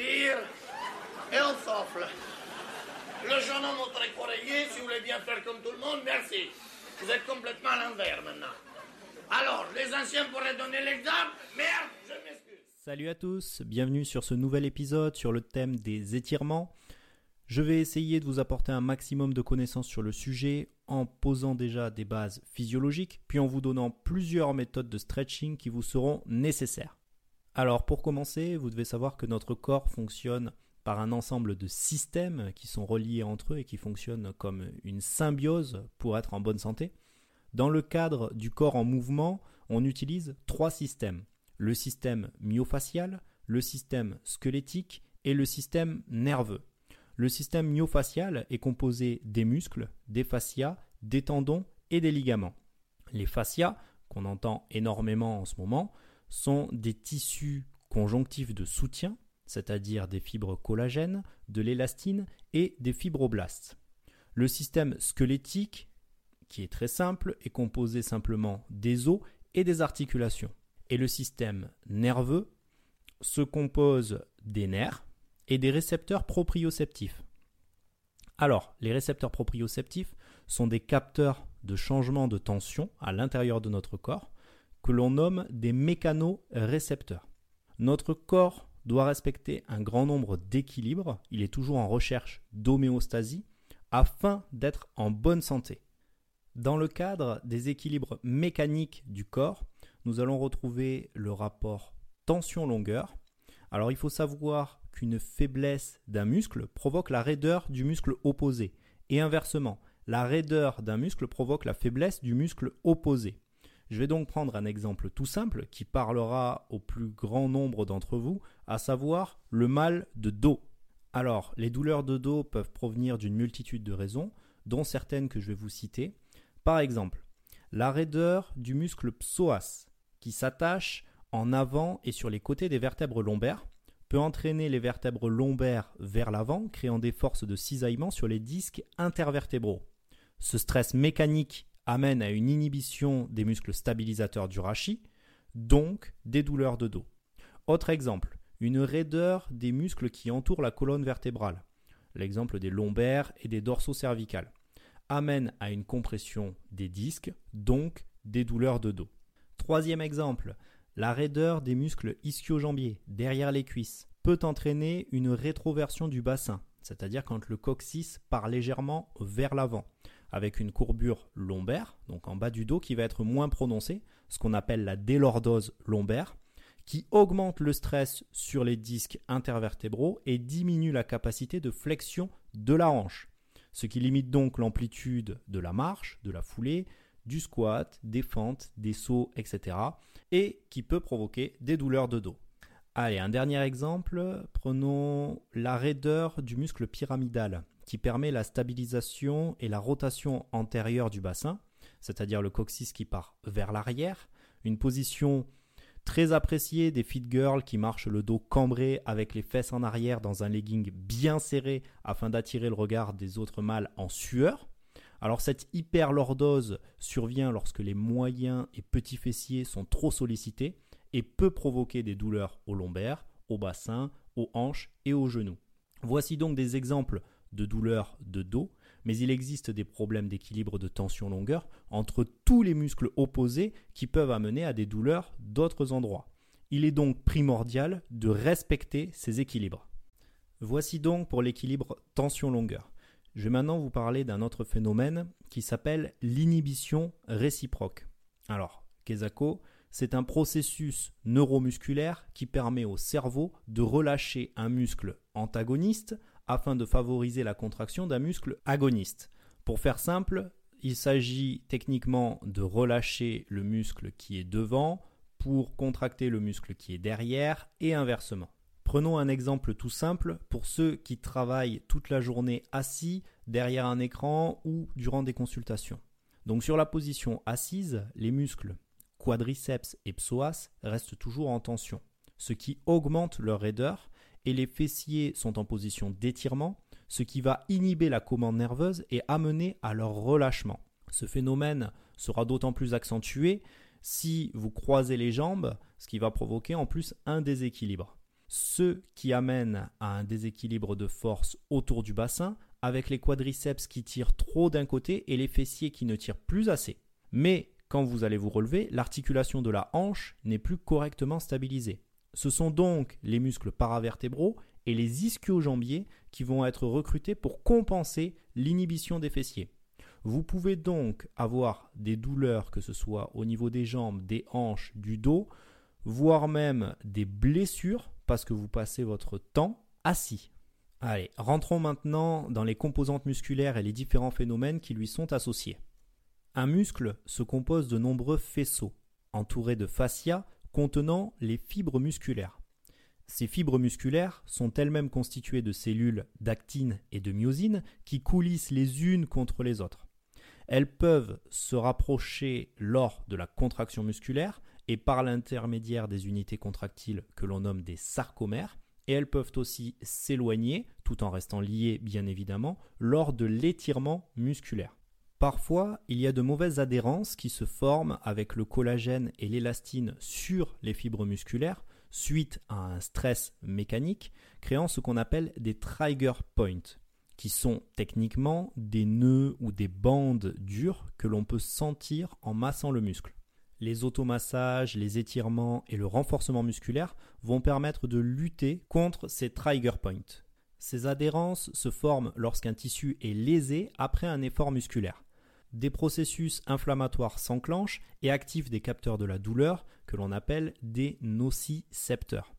et on souffle. Le jeune homme au oreiller, si vous voulez bien faire comme tout le monde, merci. Vous êtes complètement à l'envers maintenant. Alors, les anciens pourraient donner l'exemple. Merde, je m'excuse. Salut à tous, bienvenue sur ce nouvel épisode sur le thème des étirements. Je vais essayer de vous apporter un maximum de connaissances sur le sujet en posant déjà des bases physiologiques, puis en vous donnant plusieurs méthodes de stretching qui vous seront nécessaires. Alors pour commencer, vous devez savoir que notre corps fonctionne par un ensemble de systèmes qui sont reliés entre eux et qui fonctionnent comme une symbiose pour être en bonne santé. Dans le cadre du corps en mouvement, on utilise trois systèmes. Le système myofascial, le système squelettique et le système nerveux. Le système myofascial est composé des muscles, des fascias, des tendons et des ligaments. Les fascias, qu'on entend énormément en ce moment, sont des tissus conjonctifs de soutien, c'est-à-dire des fibres collagènes, de l'élastine et des fibroblastes. Le système squelettique, qui est très simple, est composé simplement des os et des articulations. Et le système nerveux se compose des nerfs et des récepteurs proprioceptifs. Alors, les récepteurs proprioceptifs sont des capteurs de changement de tension à l'intérieur de notre corps l'on nomme des mécanorécepteurs. Notre corps doit respecter un grand nombre d'équilibres, il est toujours en recherche d'homéostasie, afin d'être en bonne santé. Dans le cadre des équilibres mécaniques du corps, nous allons retrouver le rapport tension-longueur. Alors il faut savoir qu'une faiblesse d'un muscle provoque la raideur du muscle opposé, et inversement, la raideur d'un muscle provoque la faiblesse du muscle opposé. Je vais donc prendre un exemple tout simple qui parlera au plus grand nombre d'entre vous, à savoir le mal de dos. Alors, les douleurs de dos peuvent provenir d'une multitude de raisons, dont certaines que je vais vous citer. Par exemple, la raideur du muscle psoas, qui s'attache en avant et sur les côtés des vertèbres lombaires, peut entraîner les vertèbres lombaires vers l'avant, créant des forces de cisaillement sur les disques intervertébraux. Ce stress mécanique amène à une inhibition des muscles stabilisateurs du rachis, donc des douleurs de dos. Autre exemple, une raideur des muscles qui entourent la colonne vertébrale, l'exemple des lombaires et des dorsaux cervicales amène à une compression des disques, donc des douleurs de dos. Troisième exemple, la raideur des muscles ischio-jambiers derrière les cuisses peut entraîner une rétroversion du bassin, c'est-à-dire quand le coccyx part légèrement vers l'avant, avec une courbure lombaire, donc en bas du dos, qui va être moins prononcée, ce qu'on appelle la délordose lombaire, qui augmente le stress sur les disques intervertébraux et diminue la capacité de flexion de la hanche ce qui limite donc l'amplitude de la marche, de la foulée, du squat, des fentes, des sauts, etc. et qui peut provoquer des douleurs de dos. Allez, un dernier exemple, prenons la raideur du muscle pyramidal qui permet la stabilisation et la rotation antérieure du bassin, c'est-à-dire le coccyx qui part vers l'arrière, une position Très apprécié des fit girls qui marchent le dos cambré avec les fesses en arrière dans un legging bien serré afin d'attirer le regard des autres mâles en sueur. Alors cette hyperlordose survient lorsque les moyens et petits fessiers sont trop sollicités et peut provoquer des douleurs au lombaire, au bassin, aux hanches et aux genoux. Voici donc des exemples de douleurs de dos mais il existe des problèmes d'équilibre de tension-longueur entre tous les muscles opposés qui peuvent amener à des douleurs d'autres endroits. Il est donc primordial de respecter ces équilibres. Voici donc pour l'équilibre tension-longueur. Je vais maintenant vous parler d'un autre phénomène qui s'appelle l'inhibition réciproque. Alors, Kesako, c'est un processus neuromusculaire qui permet au cerveau de relâcher un muscle antagoniste afin de favoriser la contraction d'un muscle agoniste. Pour faire simple, il s'agit techniquement de relâcher le muscle qui est devant pour contracter le muscle qui est derrière et inversement. Prenons un exemple tout simple pour ceux qui travaillent toute la journée assis derrière un écran ou durant des consultations. Donc sur la position assise, les muscles quadriceps et psoas restent toujours en tension, ce qui augmente leur raideur et les fessiers sont en position d'étirement, ce qui va inhiber la commande nerveuse et amener à leur relâchement. Ce phénomène sera d'autant plus accentué si vous croisez les jambes, ce qui va provoquer en plus un déséquilibre. ce qui amène à un déséquilibre de force autour du bassin, avec les quadriceps qui tirent trop d'un côté et les fessiers qui ne tirent plus assez. Mais quand vous allez vous relever, l'articulation de la hanche n'est plus correctement stabilisée. Ce sont donc les muscles paravertébraux et les ischio-jambiers qui vont être recrutés pour compenser l'inhibition des fessiers. Vous pouvez donc avoir des douleurs, que ce soit au niveau des jambes, des hanches, du dos, voire même des blessures parce que vous passez votre temps assis. Allez, rentrons maintenant dans les composantes musculaires et les différents phénomènes qui lui sont associés. Un muscle se compose de nombreux faisceaux, entourés de fascia contenant les fibres musculaires. Ces fibres musculaires sont elles-mêmes constituées de cellules d'actine et de myosine qui coulissent les unes contre les autres. Elles peuvent se rapprocher lors de la contraction musculaire et par l'intermédiaire des unités contractiles que l'on nomme des sarcomères, et elles peuvent aussi s'éloigner, tout en restant liées bien évidemment, lors de l'étirement musculaire. Parfois, il y a de mauvaises adhérences qui se forment avec le collagène et l'élastine sur les fibres musculaires suite à un stress mécanique, créant ce qu'on appelle des trigger points, qui sont techniquement des nœuds ou des bandes dures que l'on peut sentir en massant le muscle. Les automassages, les étirements et le renforcement musculaire vont permettre de lutter contre ces trigger points. Ces adhérences se forment lorsqu'un tissu est lésé après un effort musculaire des processus inflammatoires s'enclenchent et activent des capteurs de la douleur que l'on appelle des nocicepteurs.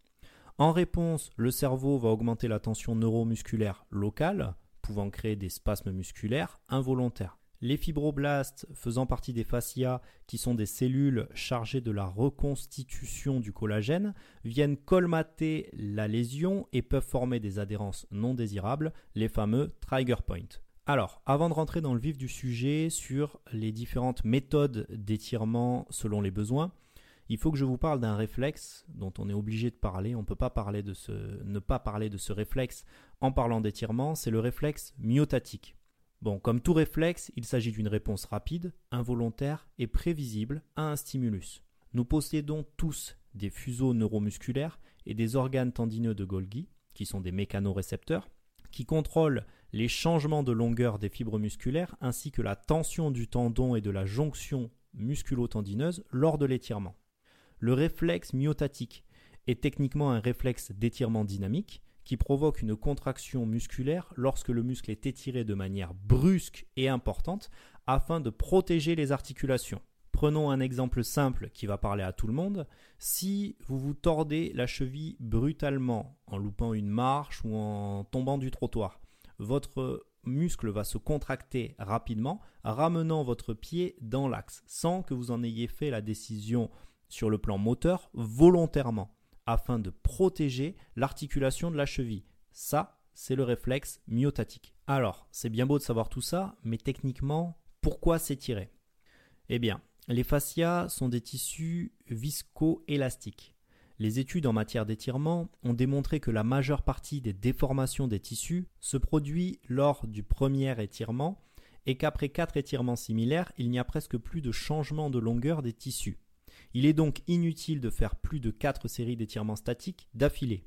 En réponse, le cerveau va augmenter la tension neuromusculaire locale, pouvant créer des spasmes musculaires involontaires. Les fibroblastes, faisant partie des fascias, qui sont des cellules chargées de la reconstitution du collagène, viennent colmater la lésion et peuvent former des adhérences non désirables, les fameux trigger points. Alors, avant de rentrer dans le vif du sujet sur les différentes méthodes d'étirement selon les besoins, il faut que je vous parle d'un réflexe dont on est obligé de parler. On ne peut pas parler de ce, ne pas parler de ce réflexe en parlant d'étirement, c'est le réflexe myotatique. Bon, comme tout réflexe, il s'agit d'une réponse rapide, involontaire et prévisible à un stimulus. Nous possédons tous des fuseaux neuromusculaires et des organes tendineux de Golgi, qui sont des mécanorécepteurs, qui contrôlent les changements de longueur des fibres musculaires ainsi que la tension du tendon et de la jonction musculo-tendineuse lors de l'étirement. Le réflexe myotatique est techniquement un réflexe d'étirement dynamique qui provoque une contraction musculaire lorsque le muscle est étiré de manière brusque et importante afin de protéger les articulations. Prenons un exemple simple qui va parler à tout le monde. Si vous vous tordez la cheville brutalement en loupant une marche ou en tombant du trottoir, votre muscle va se contracter rapidement, ramenant votre pied dans l'axe, sans que vous en ayez fait la décision sur le plan moteur volontairement, afin de protéger l'articulation de la cheville. Ça, c'est le réflexe myotatique. Alors, c'est bien beau de savoir tout ça, mais techniquement, pourquoi s'étirer Eh bien, les fascias sont des tissus visco-élastiques. Les études en matière d'étirement ont démontré que la majeure partie des déformations des tissus se produit lors du premier étirement et qu'après quatre étirements similaires, il n'y a presque plus de changement de longueur des tissus. Il est donc inutile de faire plus de quatre séries d'étirements statiques d'affilée.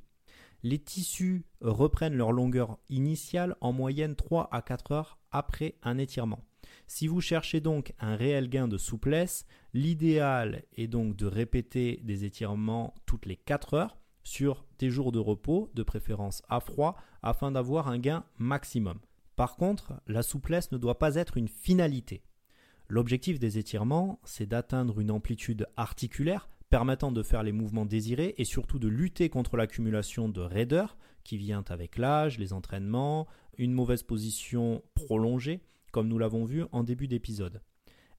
Les tissus reprennent leur longueur initiale en moyenne 3 à 4 heures après un étirement. Si vous cherchez donc un réel gain de souplesse, l'idéal est donc de répéter des étirements toutes les 4 heures sur des jours de repos, de préférence à froid, afin d'avoir un gain maximum. Par contre, la souplesse ne doit pas être une finalité. L'objectif des étirements, c'est d'atteindre une amplitude articulaire permettant de faire les mouvements désirés et surtout de lutter contre l'accumulation de raideur qui vient avec l'âge, les entraînements, une mauvaise position prolongée comme nous l'avons vu en début d'épisode.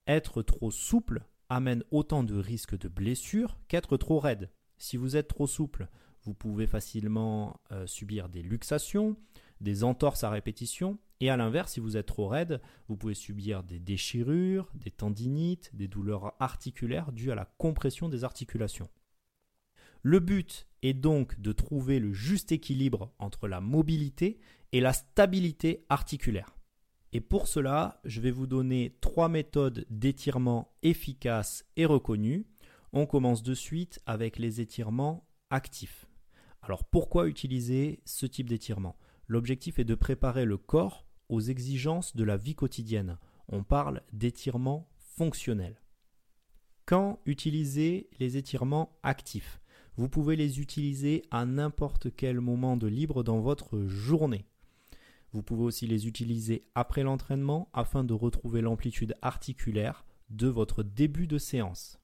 Être trop souple amène autant de risques de blessure qu'être trop raide. Si vous êtes trop souple, vous pouvez facilement euh, subir des luxations, des entorses à répétition, et à l'inverse, si vous êtes trop raide, vous pouvez subir des déchirures, des tendinites, des douleurs articulaires dues à la compression des articulations. Le but est donc de trouver le juste équilibre entre la mobilité et la stabilité articulaire. Et pour cela, je vais vous donner trois méthodes d'étirement efficaces et reconnues. On commence de suite avec les étirements actifs. Alors pourquoi utiliser ce type d'étirement? L'objectif est de préparer le corps aux exigences de la vie quotidienne. On parle d'étirement fonctionnel. Quand utiliser les étirements actifs? Vous pouvez les utiliser à n'importe quel moment de libre dans votre journée. Vous pouvez aussi les utiliser après l'entraînement afin de retrouver l'amplitude articulaire de votre début de séance.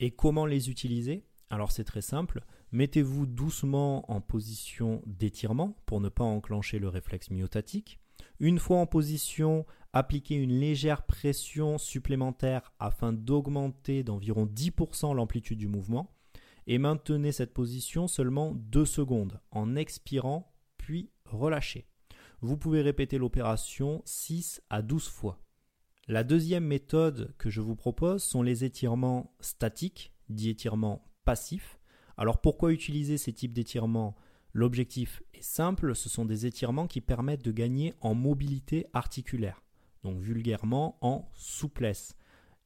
Et comment les utiliser? Alors c'est très simple, mettez-vous doucement en position d'étirement pour ne pas enclencher le réflexe myotatique. Une fois en position, appliquez une légère pression supplémentaire afin d'augmenter d'environ 10% l'amplitude du mouvement et maintenez cette position seulement 2 secondes en expirant puis relâchez. Vous pouvez répéter l'opération 6 à 12 fois. La deuxième méthode que je vous propose sont les étirements statiques, dits étirements passifs. Alors pourquoi utiliser ces types d'étirements? L'objectif est simple, ce sont des étirements qui permettent de gagner en mobilité articulaire, donc vulgairement en souplesse.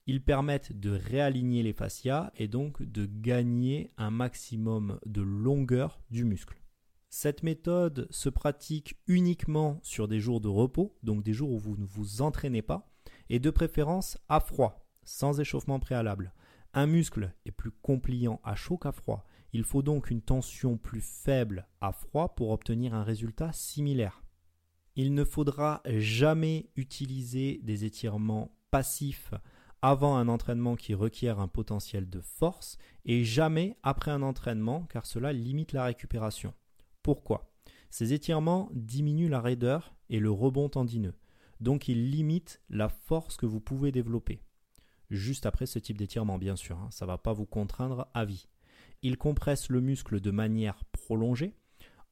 Ils permettent de réaligner les fascias et donc de gagner un maximum de longueur du muscle. Cette méthode se pratique uniquement sur des jours de repos, donc des jours où vous ne vous entraînez pas, et de préférence à froid, sans échauffement préalable. Un muscle est plus compliant à chaud qu'à froid. Il faut donc une tension plus faible à froid pour obtenir un résultat similaire. Il ne faudra jamais utiliser des étirements passifs avant un entraînement qui requiert un potentiel de force et jamais après un entraînement car cela limite la récupération. Pourquoi Ces étirements diminuent la raideur et le rebond tendineux, donc ils limitent la force que vous pouvez développer juste après ce type d'étirement, bien sûr. Hein. Ça ne va pas vous contraindre à vie. Il compresse le muscle de manière prolongée,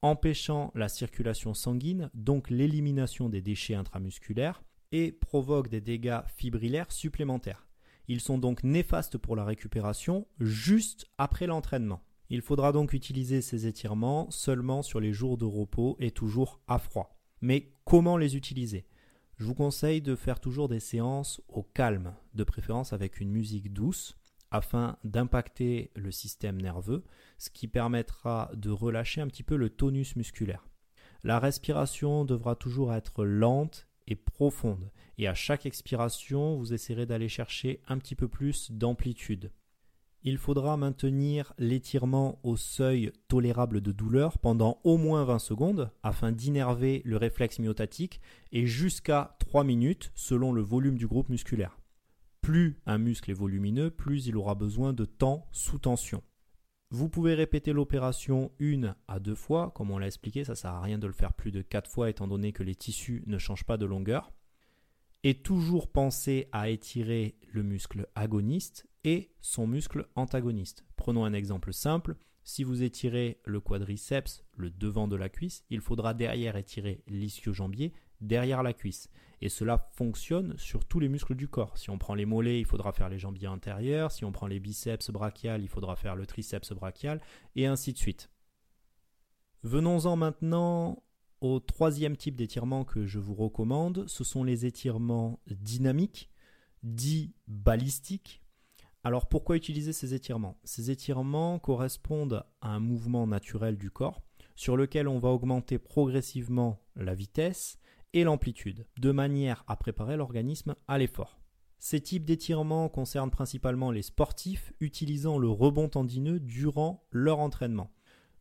empêchant la circulation sanguine, donc l'élimination des déchets intramusculaires, et provoque des dégâts fibrillaires supplémentaires. Ils sont donc néfastes pour la récupération juste après l'entraînement. Il faudra donc utiliser ces étirements seulement sur les jours de repos et toujours à froid. Mais comment les utiliser? Je vous conseille de faire toujours des séances au calme, de préférence avec une musique douce, afin d'impacter le système nerveux, ce qui permettra de relâcher un petit peu le tonus musculaire. La respiration devra toujours être lente et profonde, et à chaque expiration, vous essaierez d'aller chercher un petit peu plus d'amplitude il faudra maintenir l'étirement au seuil tolérable de douleur pendant au moins 20 secondes afin d'innerver le réflexe myotatique et jusqu'à 3 minutes selon le volume du groupe musculaire. Plus un muscle est volumineux, plus il aura besoin de temps sous tension. Vous pouvez répéter l'opération une à deux fois, comme on l'a expliqué, ça ne sert à rien de le faire plus de 4 fois étant donné que les tissus ne changent pas de longueur. Et toujours penser à étirer le muscle agoniste et son muscle antagoniste. Prenons un exemple simple. Si vous étirez le quadriceps, le devant de la cuisse, il faudra derrière étirer l'ischio-jambier derrière la cuisse. Et cela fonctionne sur tous les muscles du corps. Si on prend les mollets, il faudra faire les jambiers antérieurs. Si on prend les biceps brachial, il faudra faire le triceps brachial, et ainsi de suite. Venons-en maintenant au troisième type d'étirement que je vous recommande. Ce sont les étirements dynamiques, dits balistiques, alors pourquoi utiliser ces étirements? Ces étirements correspondent à un mouvement naturel du corps sur lequel on va augmenter progressivement la vitesse et l'amplitude, de manière à préparer l'organisme à l'effort. Ces types d'étirements concernent principalement les sportifs utilisant le rebond tendineux durant leur entraînement.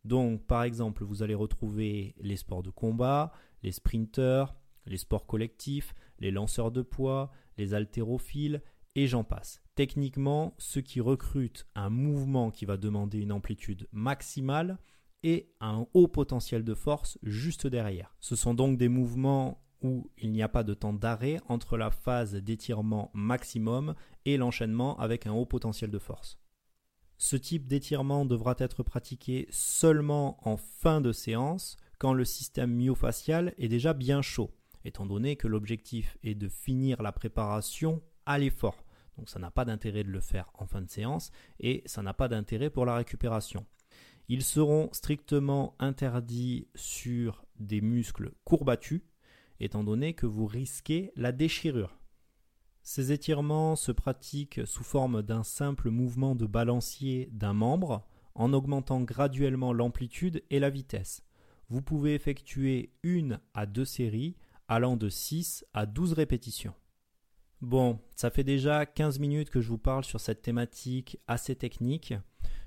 Donc par exemple, vous allez retrouver les sports de combat, les sprinteurs, les sports collectifs, les lanceurs de poids, les haltérophiles, et j'en passe. Techniquement, ceux qui recrutent un mouvement qui va demander une amplitude maximale et un haut potentiel de force juste derrière. Ce sont donc des mouvements où il n'y a pas de temps d'arrêt entre la phase d'étirement maximum et l'enchaînement avec un haut potentiel de force. Ce type d'étirement devra être pratiqué seulement en fin de séance quand le système myofascial est déjà bien chaud, étant donné que l'objectif est de finir la préparation à l'effort. Donc ça n'a pas d'intérêt de le faire en fin de séance et ça n'a pas d'intérêt pour la récupération. Ils seront strictement interdits sur des muscles courbatus, étant donné que vous risquez la déchirure. Ces étirements se pratiquent sous forme d'un simple mouvement de balancier d'un membre en augmentant graduellement l'amplitude et la vitesse. Vous pouvez effectuer une à deux séries allant de 6 à 12 répétitions. Bon, ça fait déjà 15 minutes que je vous parle sur cette thématique assez technique.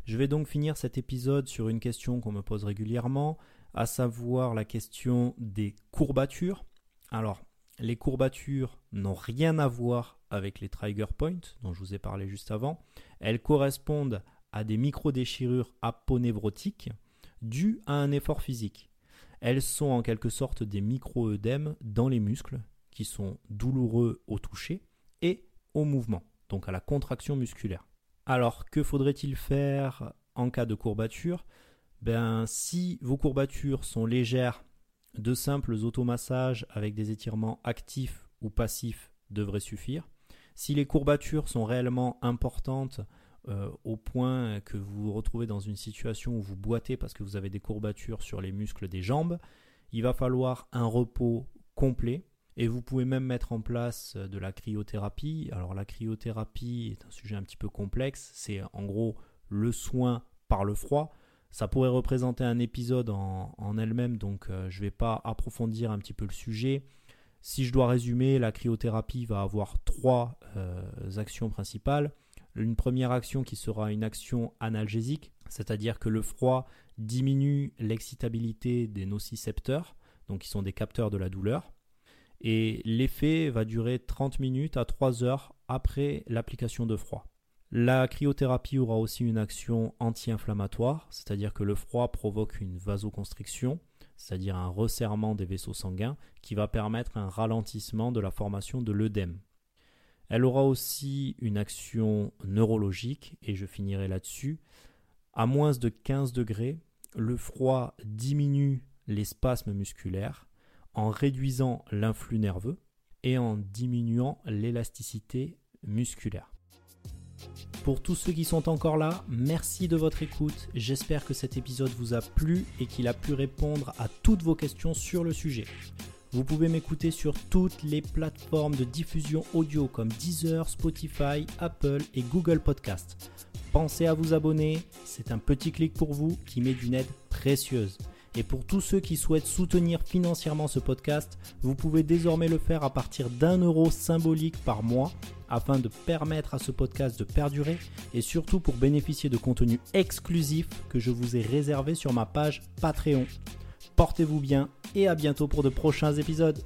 Je vais donc finir cet épisode sur une question qu'on me pose régulièrement, à savoir la question des courbatures. Alors, les courbatures n'ont rien à voir avec les trigger points dont je vous ai parlé juste avant. Elles correspondent à des micro-déchirures aponevrotiques dues à un effort physique. Elles sont en quelque sorte des micro-œdèmes dans les muscles qui sont douloureux au toucher et au mouvement, donc à la contraction musculaire. Alors, que faudrait-il faire en cas de courbature? Ben, Si vos courbatures sont légères, de simples automassages avec des étirements actifs ou passifs devraient suffire. Si les courbatures sont réellement importantes euh, au point que vous vous retrouvez dans une situation où vous boitez parce que vous avez des courbatures sur les muscles des jambes, il va falloir un repos complet et vous pouvez même mettre en place de la cryothérapie. Alors la cryothérapie est un sujet un petit peu complexe, c'est en gros le soin par le froid. Ça pourrait représenter un épisode en, elle-même, donc euh, je ne vais pas approfondir un petit peu le sujet. Si je dois résumer, la cryothérapie va avoir trois euh, actions principales. Une première action qui sera une action analgésique, c'est-à-dire que le froid diminue l'excitabilité des nocicepteurs, donc qui sont des capteurs de la douleur. Et l'effet va durer 30 minutes à 3 heures après l'application de froid. La cryothérapie aura aussi une action anti-inflammatoire, c'est-à-dire que le froid provoque une vasoconstriction, c'est-à-dire un resserrement des vaisseaux sanguins, qui va permettre un ralentissement de la formation de l'œdème. Elle aura aussi une action neurologique, et je finirai là-dessus. À moins de 15 degrés, le froid diminue les spasmes musculaires en réduisant l'influx nerveux et en diminuant l'élasticité musculaire. Pour tous ceux qui sont encore là, merci de votre écoute. J'espère que cet épisode vous a plu et qu'il a pu répondre à toutes vos questions sur le sujet. Vous pouvez m'écouter sur toutes les plateformes de diffusion audio comme Deezer, Spotify, Apple et Google Podcast. Pensez à vous abonner, c'est un petit clic pour vous qui met d'une aide précieuse. Et pour tous ceux qui souhaitent soutenir financièrement ce podcast, vous pouvez désormais le faire à partir d'un euro symbolique par mois afin de permettre à ce podcast de perdurer et surtout pour bénéficier de contenu exclusif que je vous ai réservé sur ma page Patreon. Portez-vous bien et à bientôt pour de prochains épisodes.